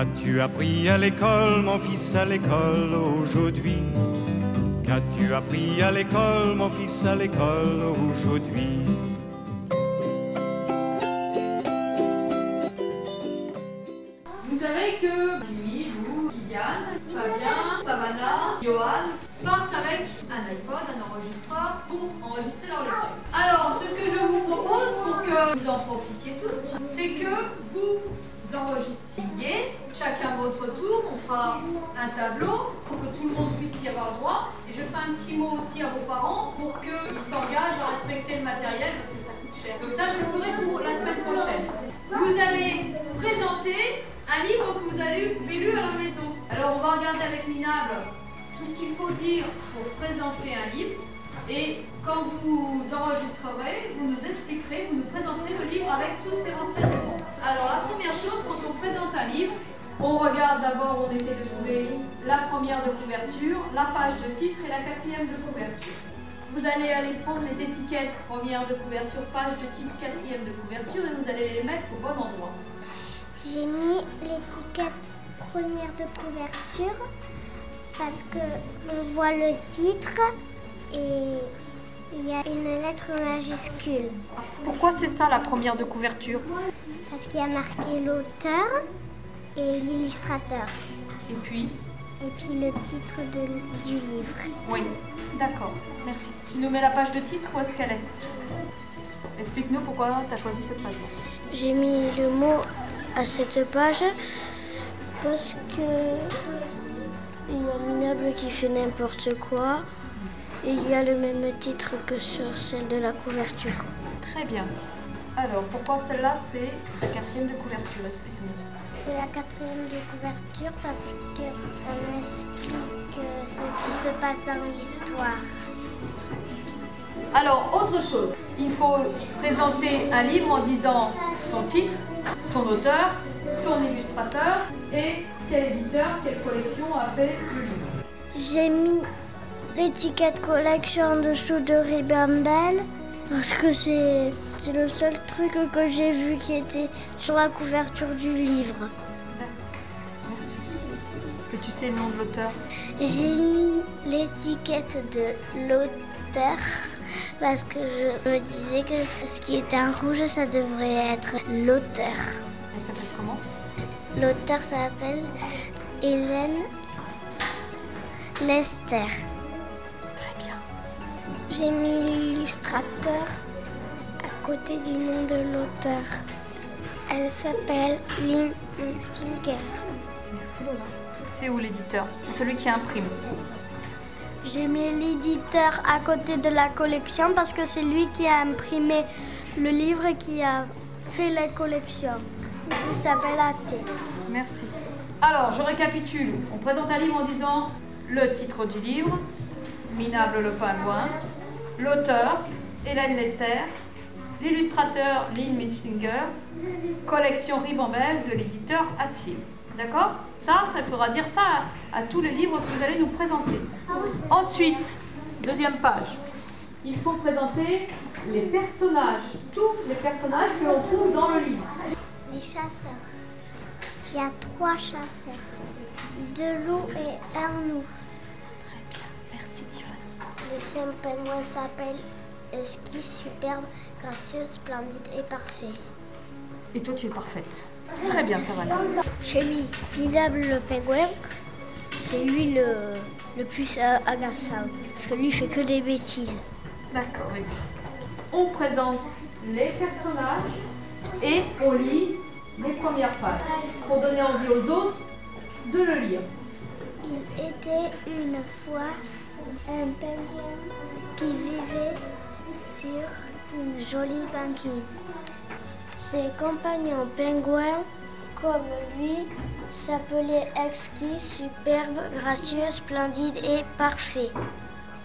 Qu'as-tu appris à l'école, mon fils, à l'école aujourd'hui? Qu'as-tu appris à l'école, mon fils, à l'école aujourd'hui? Vous savez que Jimmy, vous, Kylian, Fabien, Savannah, Johan partent avec un iPod, un enregistreur pour enregistrer leur lecture. Alors, ce que je vous propose pour que vous en profitiez tous, c'est que vous enregistriez chacun votre tour. On fera un tableau pour que tout le monde puisse y avoir droit. Et je ferai un petit mot aussi à vos parents pour qu'ils s'engagent à respecter le matériel parce que ça coûte cher. Donc ça, je le ferai pour la semaine prochaine. Vous allez présenter un livre que vous avez lu à la maison. Alors on va regarder avec Minable tout ce qu'il faut dire pour présenter un livre. Et quand vous enregistrerez, vous nous expliquerez, vous nous présenterez le livre avec tous ces renseignements. Alors la première chose, quand on présente un livre, on regarde d'abord, on essaie de trouver la première de couverture, la page de titre et la quatrième de couverture. Vous allez aller prendre les étiquettes première de couverture, page de titre, quatrième de couverture et vous allez les mettre au bon endroit. J'ai mis l'étiquette première de couverture parce que on voit le titre et il y a une lettre majuscule. Pourquoi c'est ça la première de couverture? Parce qu'il y a marqué l'auteur et l'illustrateur. Et puis Et puis le titre de- du livre. Oui, d'accord, merci. Tu nous mets la page de titre où est-ce qu'elle est? Explique-nous pourquoi tu as choisi cette page. J'ai mis le mot à cette page parce que il y a Minable qui fait n'importe quoi et il y a le même titre que sur celle de la couverture. Très bien. Alors, pourquoi celle-là c'est la quatrième de couverture? Explique-nous. C'est la quatrième de couverture parce qu'on explique euh, ce qui se passe dans l'histoire. Alors, autre chose, il faut présenter un livre en disant son titre, son auteur, son illustrateur et quel éditeur, quelle collection a fait le livre. J'ai mis l'étiquette collection en dessous de Ribambelle parce que c'est le seul truc que j'ai vu qui était sur la couverture du livre. Merci. Est-ce que tu sais le nom de l'auteur? J'ai mis l'étiquette de l'auteur parce que je me disais que ce qui était en rouge, ça devrait être l'auteur. Elle s'appelle comment? L'auteur s'appelle Hélène Lester. J'ai mis l'illustrateur à côté du nom de l'auteur. Elle s'appelle Lynn Stinger. Merci Lola. C'est où l'éditeur? C'est celui qui imprime. J'ai mis l'éditeur à côté de la collection parce que c'est lui qui a imprimé le livre et qui a fait la collection. Il s'appelle Athé. Merci. Alors, je récapitule. On présente un livre en disant le titre du livre, Minable le pingouin, l'auteur, Hélène Lester, l'illustrateur, Lynn Mitchinger, collection Ribambelle de l'éditeur Atil. D'accord? Ça, ça faudra dire ça à, à tous les livres que vous allez nous présenter. Ensuite, deuxième page, il faut présenter les personnages, tous les personnages que l'on trouve dans le livre. Les chasseurs. Il y a trois chasseurs. Deux loups et un ours. Cinq pingouins s'appellent Esquif, superbe, gracieux, splendide et parfait? Et toi, tu es parfaite. Très bien, ça va. J'ai mis Minable le pingouin. C'est lui le, le plus agaçant. Parce que lui il fait que des bêtises. D'accord. oui. On présente les personnages et on lit les premières pages pour donner envie aux autres de le lire. Il était une fois un pingouin qui vivait sur une jolie banquise. Ses compagnons pingouins, comme lui, s'appelaient exquis, superbe, gracieux, splendide et parfait.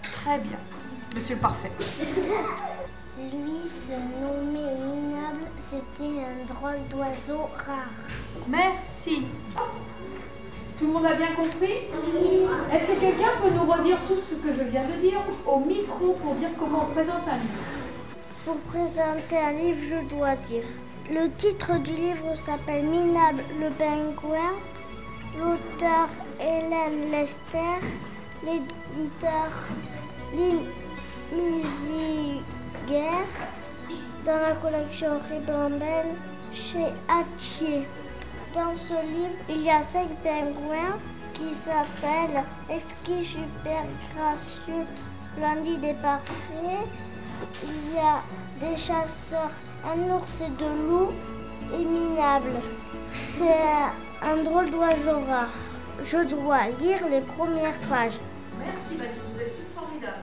Très bien. Monsieur parfait. Lui se nommait Minable, c'était un drôle d'oiseau rare. Merci. Tout le monde a bien compris Est-ce que quelqu'un peut nous redire tout ce que je viens de dire au micro pour dire comment on présente un livre Pour présenter un livre, je dois dire. Le titre du livre s'appelle Minable le pingouin l'auteur Hélène Lester, l'éditeur Lynn Musiger, dans la collection Ribambelle chez Hatier. Dans ce livre, il y a cinq pingouins qui s'appellent Exquis, Super, Gracieux, Splendide et Parfait. Il y a des chasseurs, un ours et deux loups, et minables. C'est un drôle d'oiseau rare. Je dois lire les premières pages.